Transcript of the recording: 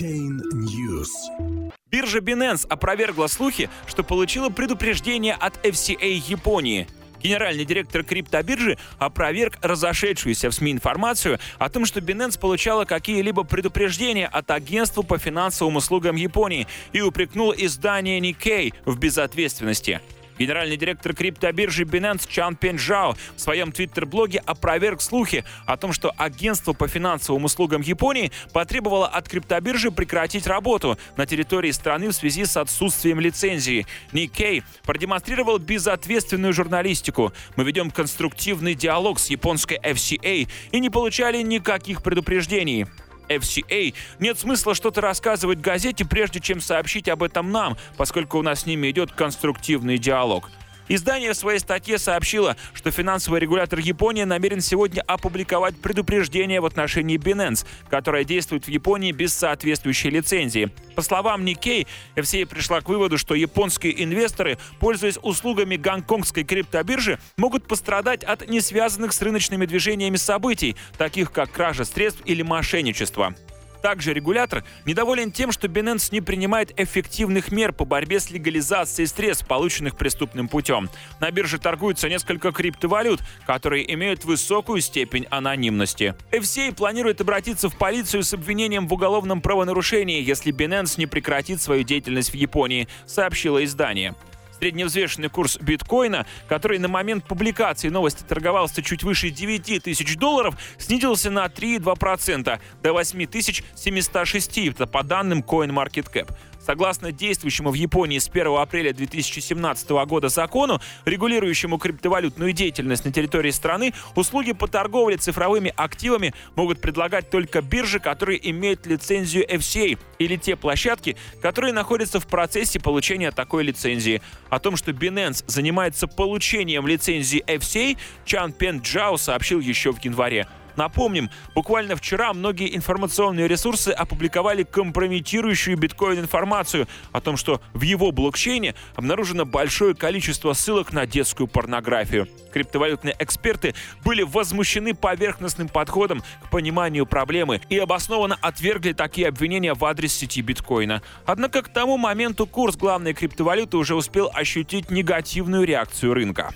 Chain News. Биржа Binance опровергла слухи, что получила предупреждение от FCA Японии. Генеральный директор криптобиржи опроверг разошедшуюся в СМИ информацию о том, что Binance получала какие-либо предупреждения от агентства по финансовым услугам Японии и упрекнул издание Nikkei в безответственности. Генеральный директор криптобиржи Binance Чан Пенжао в своем твиттер-блоге опроверг слухи о том, что агентство по финансовым услугам Японии потребовало от криптобиржи прекратить работу на территории страны в связи с отсутствием лицензии. Nikkei продемонстрировал безответственную журналистику. Мы ведем конструктивный диалог с японской FCA и не получали никаких предупреждений. FCA, нет смысла что-то рассказывать газете, прежде чем сообщить об этом нам, поскольку у нас с ними идет конструктивный диалог. Издание в своей статье сообщило, что финансовый регулятор Японии намерен сегодня опубликовать предупреждение в отношении Binance, которое действует в Японии без соответствующей лицензии. По словам Nikkei, FCA пришла к выводу, что японские инвесторы, пользуясь услугами гонконгской криптобиржи, могут пострадать от несвязанных с рыночными движениями событий, таких как кража средств или мошенничество. Также регулятор недоволен тем, что Binance не принимает эффективных мер по борьбе с легализацией средств, полученных преступным путем. На бирже торгуются несколько криптовалют, которые имеют высокую степень анонимности. FCA планирует обратиться в полицию с обвинением в уголовном правонарушении, если Binance не прекратит свою деятельность в Японии, сообщило издание. Средневзвешенный курс биткоина, который на момент публикации новости торговался чуть выше 9 тысяч долларов, снизился на 3,2% до 8706, это по данным CoinMarketCap. Согласно действующему в Японии с 1 апреля 2017 года закону, регулирующему криптовалютную деятельность на территории страны, услуги по торговле цифровыми активами могут предлагать только биржи, которые имеют лицензию FCA, или те площадки, которые находятся в процессе получения такой лицензии. О том, что Binance занимается получением лицензии FCA, Чан Пен Джао сообщил еще в январе. Напомним, буквально вчера многие информационные ресурсы опубликовали компрометирующую биткоин-информацию о том, что в его блокчейне обнаружено большое количество ссылок на детскую порнографию. Криптовалютные эксперты были возмущены поверхностным подходом к пониманию проблемы и обоснованно отвергли такие обвинения в адрес сети биткоина. Однако к тому моменту курс главной криптовалюты уже успел ощутить негативную реакцию рынка.